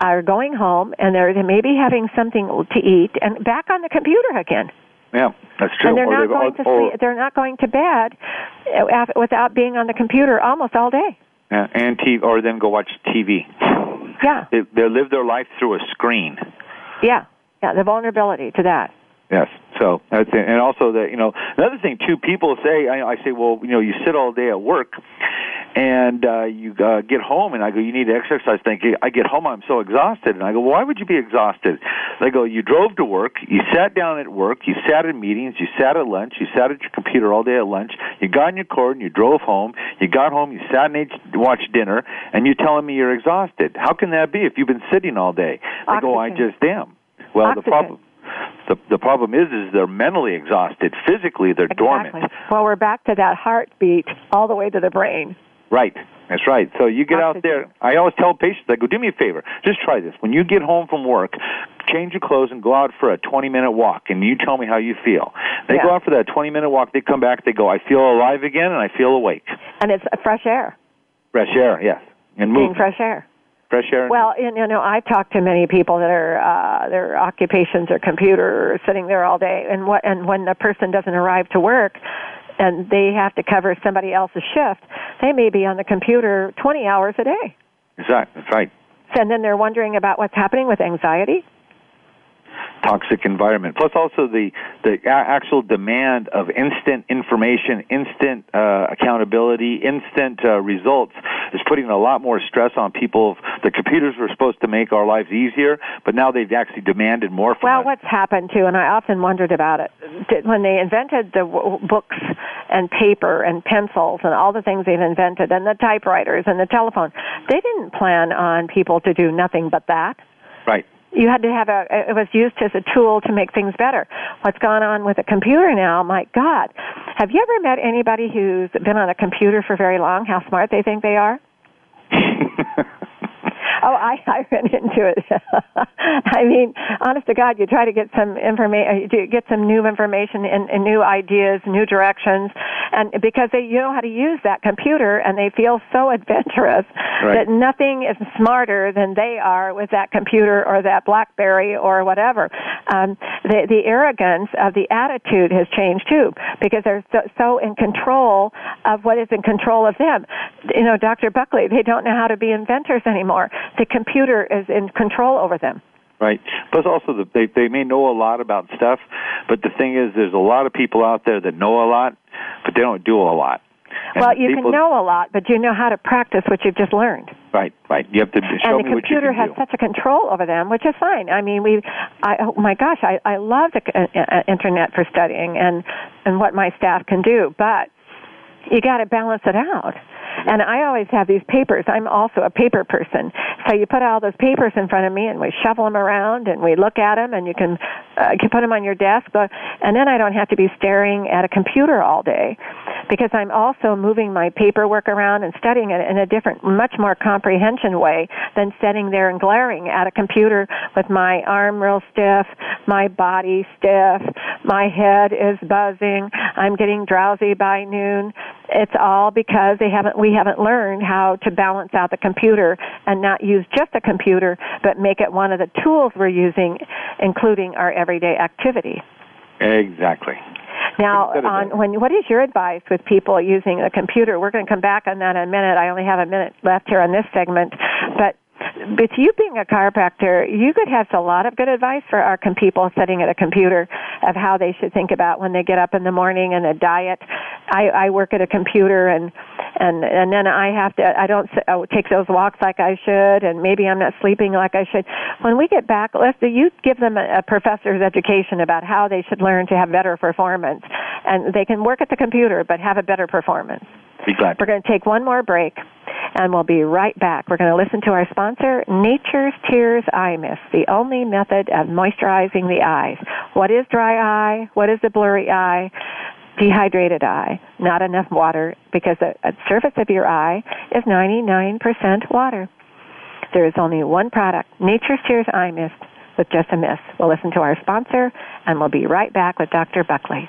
are going home and they're they may be having something to eat and back on the computer again. Yeah, that's true. And they're Or not going to or- sleep. They're not going to bed uh, without being on the computer almost all day. Yeah, and TV, or then go watch TV. Yeah, They, they live their life through a screen. yeah, yeah. The vulnerability to that. Yes. So that's it. And also that you know another thing too. People say I, I say well you know you sit all day at work, and uh, you uh, get home and I go you need to exercise. Thank you. I get home I'm so exhausted and I go why would you be exhausted? They go you drove to work, you sat down at work, you sat in meetings, you sat at lunch, you sat at your computer all day at lunch, you got in your car and you drove home, you got home, you sat and ate, watched dinner, and you're telling me you're exhausted. How can that be if you've been sitting all day? They go I Oxygen. just am. Well the problem the the problem is is they're mentally exhausted. Physically they're dormant. Well, we're back to that heartbeat all the way to the brain. Right. That's right. So you get out there. I always tell patients, I go, do me a favor. Just try this. When you get home from work, change your clothes and go out for a 20 minute walk and you tell me how you feel. They Yeah. go out for that 20 minute walk. They come back. They go, I feel alive again and I feel awake. And it's fresh air, Fresh air, yes. And being fresh air. Fresh air. Well, you know, I've talked to many people that are uh, their occupations are computer, sitting there all day, and what and when a person doesn't arrive to work, and they have to cover somebody else's shift, they may be on the computer 20 hours a day, Exactly. That's right. and then they're wondering about what's happening with anxiety. Toxic environment. Plus, also the the actual demand of instant information, instant uh, accountability, instant uh, results is putting a lot more stress on people. The computers were supposed to make our lives easier, but now they've actually demanded more from Well, us. Well, what's happened too, and I often wondered about it, when they invented the w- books and paper and pencils and all the things they've invented, and the typewriters and the telephone, they didn't plan on people to do nothing but that. Right. You had to have a, it was used as a tool to make things better. What's gone on with a computer now, my God. Have you ever met anybody who's been on a computer for very long, how smart they think they are? Oh, I, I ran into it. I mean, honest to God, you try to get some information, get some new information and, and new ideas, new directions, and because they you know how to use that computer, and they feel so adventurous Right. that nothing is smarter than they are with that computer or that BlackBerry or whatever. Um, the the arrogance of the attitude has changed too, because they're so, so in control of what is in control of them. You know, Dr. Buckley, they don't know how to be inventors anymore. The computer is in control over them. Right. Plus, also, the, they they may know a lot about stuff, but the thing is, there's a lot of people out there that know a lot, but they don't do a lot. And well, you people- can know a lot, but you know how to practice what you've just learned. Right. Right. You have to show and the me what you computer has do. such a control over them, which is fine. I mean, we, I, oh my gosh, I, I love the uh, uh, internet for studying and and what my staff can do, but you got to balance it out. And I always have these papers. I'm also a paper person. So you put all those papers in front of me and we shuffle them around and we look at them and you can, uh, can put them on your desk. But, and then I don't have to be staring at a computer all day because I'm also moving my paperwork around and studying it in a different, much more comprehension way than sitting there and glaring at a computer with my arm real stiff, my body stiff, my head is buzzing, I'm getting drowsy by noon. It's all because they haven't, we haven't learned how to balance out the computer and not use just a computer, but make it one of the tools we're using, including our everyday activity. Exactly. Now, on when what is your advice with people using a computer? We're going to come back on that in a minute. I only have a minute left here on this segment, but with you being a chiropractor, you could have a lot of good advice for our people sitting at a computer of how they should think about when they get up in the morning and a diet. I, I work at a computer and and and then I have to I don't s- uh, take those walks like I should, and maybe I'm not sleeping like I should. When we get back, let's you give them a, a professor's education about how they should learn to have better performance, and they can work at the computer but have a better performance. Be glad. We're going to take one more break. And we'll be right back. We're going to listen to our sponsor, Nature's Tears Eye Mist, the only method of moisturizing the eyes. What is dry eye? What is the blurry eye? Dehydrated eye, not enough water, because the uh, surface of your eye is 99% water. There is only one product, Nature's Tears Eye Mist, with just a mist. We'll listen to our sponsor, and we'll be right back with Dr. Buckley.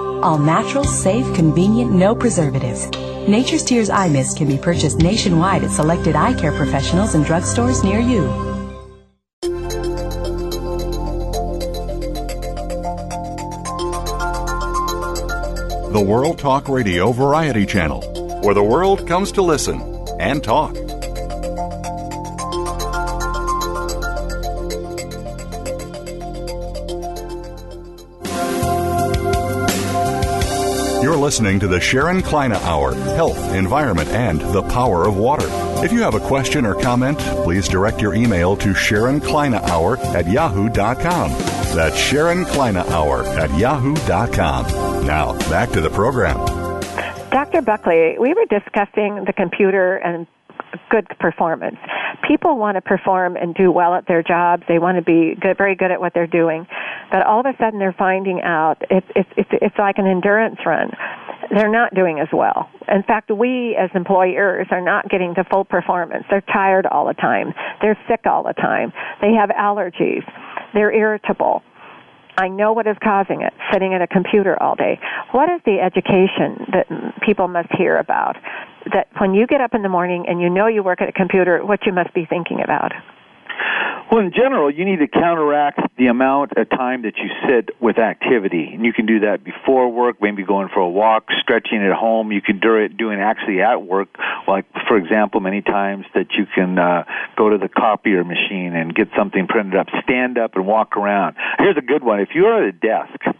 All natural, safe, convenient, no preservatives. Nature's Tears Eye Mist can be purchased nationwide at selected eye care professionals and drugstores near you. The World Talk Radio Variety Channel where the world comes to listen and talk. Listening to the Sharon Kleyne Hour Health, Environment, and the Power of Water. If you have a question or comment, please direct your email to Sharon Kleyne Hour at yahoo.com. That's Sharon Kleyne Hour at yahoo.com. Now, back to the program. Dr. Buckley, we were discussing the computer and good performance. People want to perform and do well at their jobs. They want to be good, very good at what they're doing. But all of a sudden they're finding out it's, it's, it's, it's like an endurance run. They're not doing as well. In fact, we as employers are not getting the full performance. They're tired all the time. They're sick all the time. They have allergies. They're irritable I know what is causing it, sitting at a computer all day. What is the education that people must hear about? That when you get up in the morning and you know you work at a computer, what you must be thinking about? Well, in general, you need to counteract the amount of time that you sit with activity, and you can do that before work, maybe going for a walk, stretching at home. You can do it doing actually at work, like for example, many times that you can uh, go to the copier machine and get something printed up, stand up and walk around. Here's a good one: if you're at a desk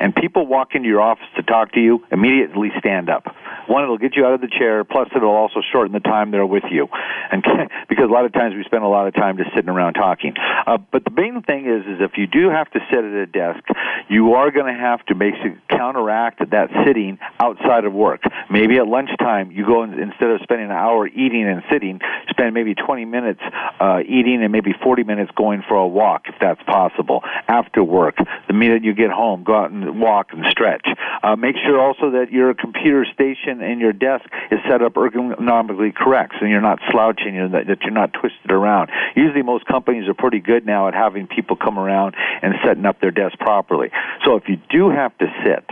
and people walk into your office to talk to you, immediately stand up. One, it'll get you out of the chair. Plus, it'll also shorten the time they're with you, and because a lot of times we spend a lot of time just sitting around talking. Uh, but the main thing is, is if you do have to sit at a desk, you are going to have to basically counteract that sitting outside of work. Maybe at lunchtime, you go and, instead of spending an hour eating and sitting, spend maybe 20 minutes uh, eating and maybe 40 minutes going for a walk, if that's possible. After work, the minute you get home, go out and walk and stretch. Uh, make sure also that your computer station and your desk is set up ergonomically correct, so you're not slouching, you that, that you're not twisted around. Usually, most companies are pretty good now at having people come around and setting up their desk properly. So if you do have to sit,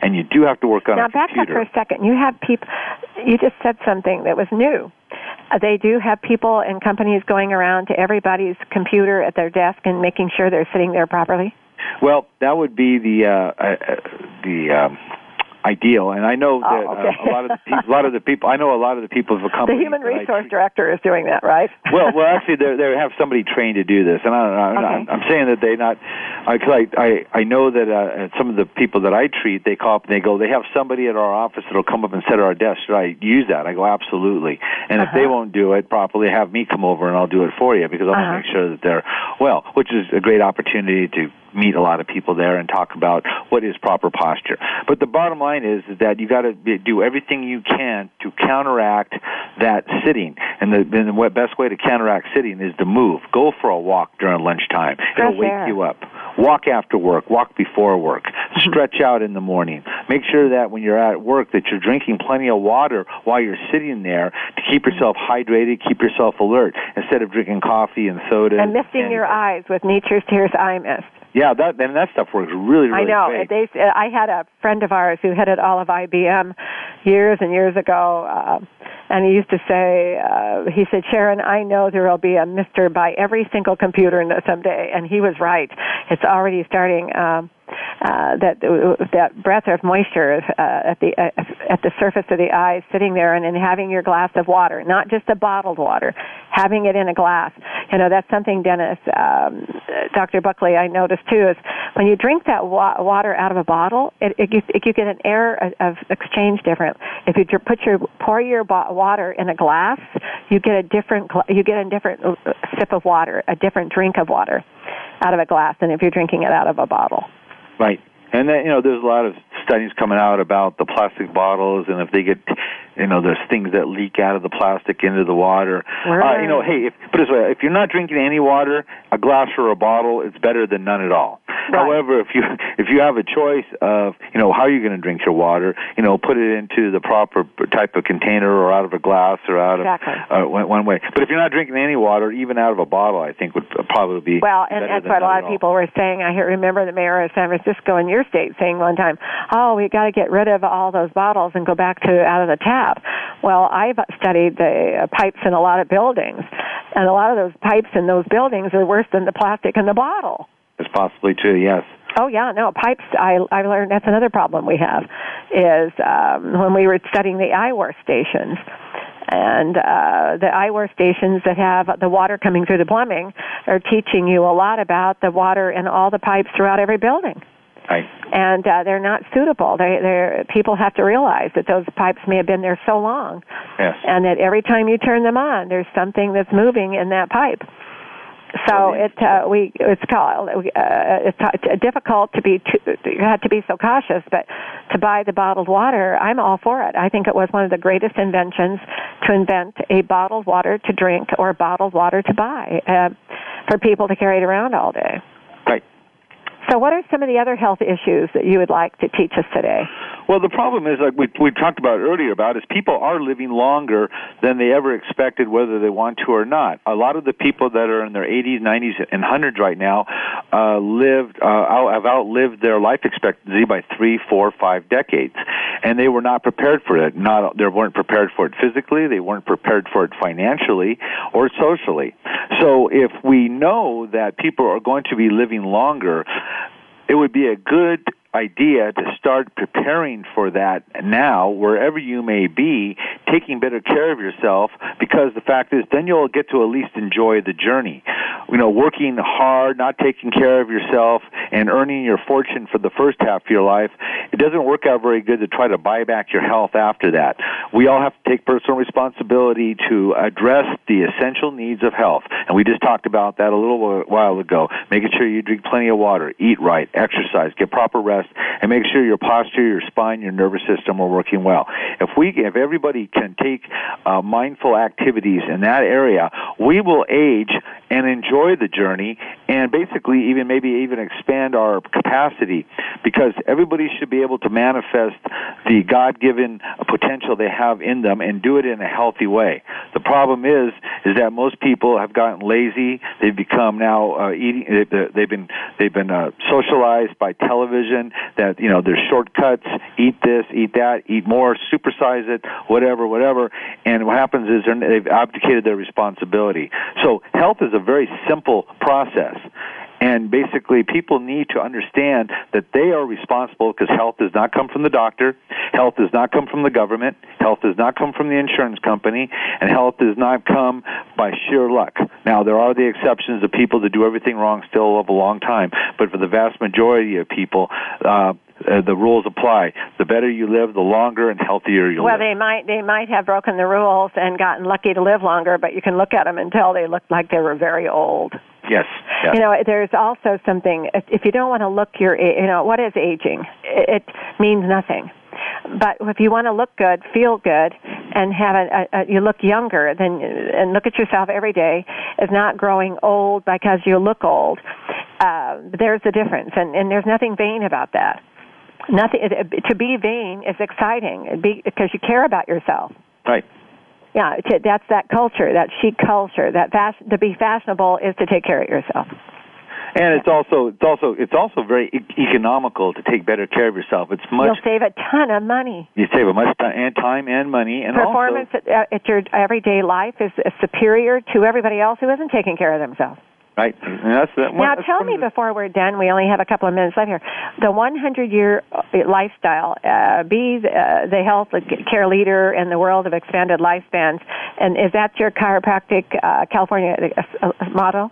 and you do have to work on now a computer. Now back up for a second. You have people. You just said something that was new. Uh, they do have people and companies going around to everybody's computer at their desk and making sure they're sitting there properly. Well, that would be the uh, uh, the um, ideal. And I know that oh, okay. uh, a lot of the people, a lot of the people, I know a lot of the people of a company. The human resource director is doing that, right? well, well, actually, they they have somebody trained to do this, and I, I, okay. I'm saying that they not. Because I, I I know that uh, some of the people that I treat, they call up and they go, they have somebody at our office that'll come up and sit at our desk. Should I use that? I go, absolutely. And uh-huh. if they won't do it properly, have me come over and I'll do it for you because I want uh-huh. to make sure that they're well, which is a great opportunity to meet a lot of people there and talk about what is proper posture. But the bottom line is, that you got to do everything you can to counteract that sitting. And the, and the best way to counteract sitting is to move. Go for a walk during lunchtime. It'll wake air. you up. Walk after work. Walk before work. Stretch out in the morning. Make sure that when you're at work that you're drinking plenty of water while you're sitting there to keep yourself hydrated, keep yourself alert, instead of drinking coffee and soda. And misting and, your eyes with Nature's Tears Eye Mist. Yeah, that and that stuff works really, really I know. great. They, I had a friend of ours who headed all of IBM years and years ago, uh, and he used to say, uh, he said, Sharon, I know there will be a Mister by every single computer someday, and he was right. It's already starting. Um, uh, that that breath of moisture uh, at the uh, at the surface of the eyes, sitting there, and, and having your glass of water, not just a bottled water, having it in a glass. You know, that's something, Dennis, um, Dr. Buckley, I noticed too, is when you drink that wa- water out of a bottle, it, it, it, you get an air of, of exchange different. If you put your pour your bo- water in a glass, you get a different you get a different uh, sip of water, a different drink of water out of a glass than if you're drinking it out of a bottle. Right. And then, you know, there's a lot of studies coming out about the plastic bottles and if they get you know there's things that leak out of the plastic into the water right. uh, you know hey if, put it this way if you're not drinking any water a glass or a bottle it's better than none at all right. however if you if you have a choice of you know how are you going to drink your water you know put it into the proper type of container or out of a glass or out exactly. of uh, one, one way but if you're not drinking any water even out of a bottle i think would probably be well and that's what a lot of people were saying i remember the mayor of san francisco in your state saying one time oh we got to get rid of all those bottles and go back to out of the tap. Well, I've studied the pipes in a lot of buildings, and a lot of those pipes in those buildings are worse than the plastic in the bottle. It's possibly true, yes. Oh yeah, no pipes. I I learned that's another problem we have, is um, when we were studying the eyewash stations, and uh, the eyewash stations that have the water coming through the plumbing are teaching you a lot about the water and all the pipes throughout every building. Right. And uh, they're not suitable. They, they're, people have to realize that those pipes may have been there so long, yes. and that every time you turn them on, there's something that's moving in that pipe. So it uh, we it's called uh, it's difficult to be too, you have to be so cautious, but to buy the bottled water, I'm all for it. I think it was one of the greatest inventions to invent a bottled water to drink or bottled water to buy uh, for people to carry it around all day. Right. So, what are some of the other health issues that you would like to teach us today? Well, the problem is, like we we talked about earlier, about is people are living longer than they ever expected, whether they want to or not. A lot of the people that are in their 80s, 90s, and hundreds right now uh, lived uh, have outlived their life expectancy by three, four, five decades, and they were not prepared for it. Not they weren't prepared for it physically, they weren't prepared for it financially or socially. So, if we know that people are going to be living longer, it would be a good idea to start preparing for that now, wherever you may be, taking better care of yourself, because the fact is, then you'll get to at least enjoy the journey. You know, working hard, not taking care of yourself, and earning your fortune for the first half of your life, it doesn't work out very good to try to buy back your health after that. We all have to take personal responsibility to address the essential needs of health, and we just talked about that a little while ago. Making sure you drink plenty of water, eat right, exercise, get proper rest, and make sure your posture, your spine, your nervous system are working well. If we, if everybody can take uh, mindful activities in that area, we will age and enjoy the journey, and basically even maybe even expand our capacity, because everybody should be able to manifest the God-given potential they have in them and do it in a healthy way. The problem is, is that most people have gotten lazy. They've become now uh, eating. They've been they've been uh, socialized by television that you know there's shortcuts. Eat this, eat that, eat more, supersize it, whatever, whatever. And what happens is they've abdicated their responsibility. So health is a very simple process. And basically, people need to understand that they are responsible because health does not come from the doctor, health does not come from the government, health does not come from the insurance company, and health does not come by sheer luck. Now, there are the exceptions of people that do everything wrong still live a long time, but for the vast majority of people, uh, uh, the rules apply. The better you live, the longer and healthier you well, live. Well, they might they might have broken the rules and gotten lucky to live longer, but you can look at them and tell they look like they were very old. Yes. You know, there's also something. If you don't want to look your, you know, what is aging? It means nothing. But if you want to look good, feel good, and have a, a, a you look younger, then and look at yourself every day as not growing old because you look old. Uh, there's the difference, and and there's nothing vain about that. Nothing to be vain is exciting because you care about yourself. Right yeah, that's that culture, that chic culture. That fast, to be fashionable is to take care of yourself. And it's also it's also it's also very e- economical to take better care of yourself. It's much you'll save a ton of money. You save a much time and time and money and performance also, at, at your everyday life is superior to everybody else who isn't taking care of themselves. Right. And that's the, now, tell me before we're done. We only have a couple of minutes left here. The 100-year uh, lifestyle. Uh, be the, uh, the health care leader in the world of expanded lifespans, and is that your chiropractic uh, California uh, uh, motto?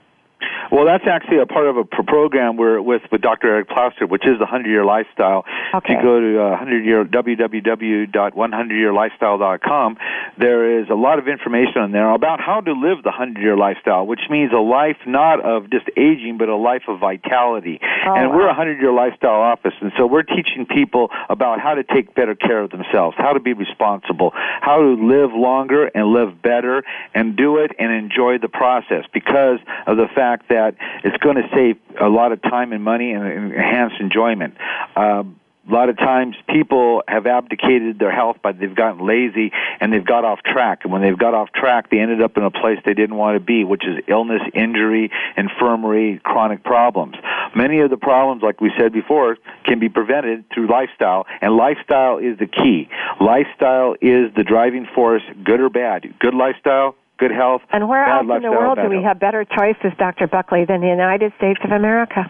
Well, that's actually a part of a program we're with with Dr. Eric Plasker, which is the 100 Year Lifestyle. Okay. If you go to uh, 100 year www.100yearlifestyle.com, there is a lot of information on there about how to live the 100 year lifestyle, which means a life not of just aging, but a life of vitality. Oh, and wow. we're a 100 year lifestyle office, and so we're teaching people about how to take better care of themselves, how to be responsible, how to live longer and live better, and do it and enjoy the process because of the fact that that it's going to save a lot of time and money and enhance enjoyment. Um, a lot of times people have abdicated their health but they've gotten lazy and they've got off track. And when they've got off track they ended up in a place they didn't want to be which is illness injury infirmary chronic problems. Many of the problems like we said before can be prevented through lifestyle and lifestyle is the key. Lifestyle is the driving force good or bad. Good lifestyle good health. And where else in the world do we have better choices, Dr. Buckley, than the United States of America?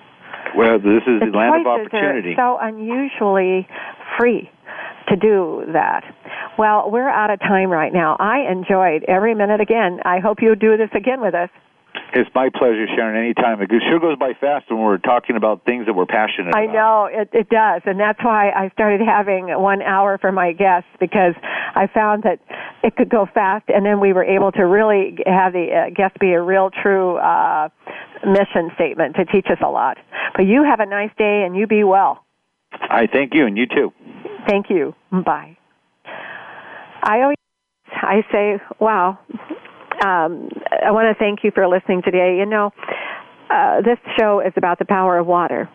Well, this is the, the land of opportunity. Are so unusually free to do that. Well, we're out of time right now. I enjoyed every minute again. I hope you do this again with us. It's my pleasure, Sharon. Anytime. It sure goes by fast when we're talking about things that we're passionate about. I about. know it, it does, and that's why I started having one hour for my guests because I found that it could go fast, and then we were able to really have the uh, guest be a real, true uh, mission statement to teach us a lot. But you have a nice day, and you be well. I thank you, and you too. Thank you. Bye. I always I say, wow, um, I want to thank you for listening today. You know, uh, this show is about the power of water.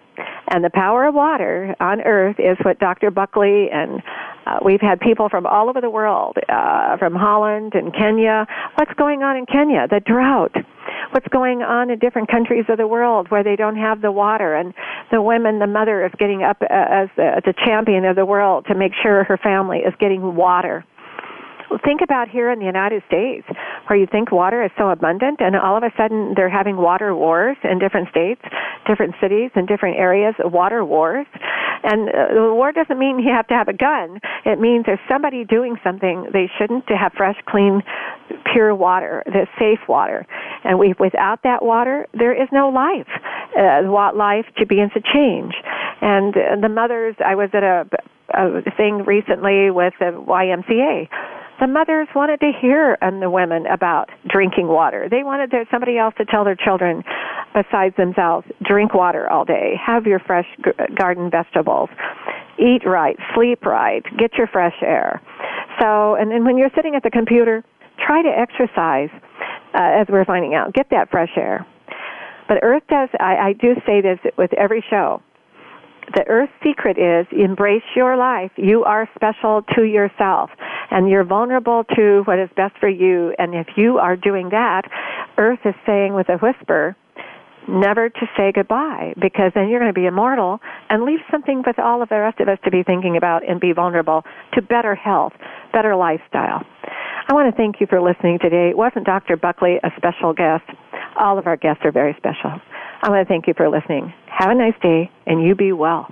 And the power of water on earth is what Dr. Buckley and uh, we've had people from all over the world, uh, from Holland and Kenya. What's going on in Kenya? The drought. What's going on in different countries of the world where they don't have the water, and the women, the mother is getting up uh, as the, the champion of the world to make sure her family is getting water think about here in the United States, where you think water is so abundant, and all of a sudden they're having water wars in different states, different cities, and different areas, water wars. And uh, the war doesn't mean you have to have a gun. It means there's somebody doing something they shouldn't to have fresh, clean, pure water, the safe water. And we, without that water, there is no life. Uh, life to begins to change. And uh, the mothers, I was at a, a thing recently with the YMCA the mothers wanted to hear and the women about drinking water. They wanted there somebody else to tell their children besides themselves, drink water all day, have your fresh garden vegetables, eat right, sleep right, get your fresh air. So, and then when you're sitting at the computer, try to exercise, uh, as we're finding out. Get that fresh air. But Earth does, I, I do say this with every show the earth secret is embrace your life. You are special to yourself and you're vulnerable to what is best for you. And if you are doing that, earth is saying with a whisper, never to say goodbye because then you're going to be immortal and leave something with all of the rest of us to be thinking about and be vulnerable to better health, better lifestyle. I want to thank you for listening today. Wasn't Dr. Buckley a special guest? All of our guests are very special. I want to thank you for listening. Have a nice day, and you be well.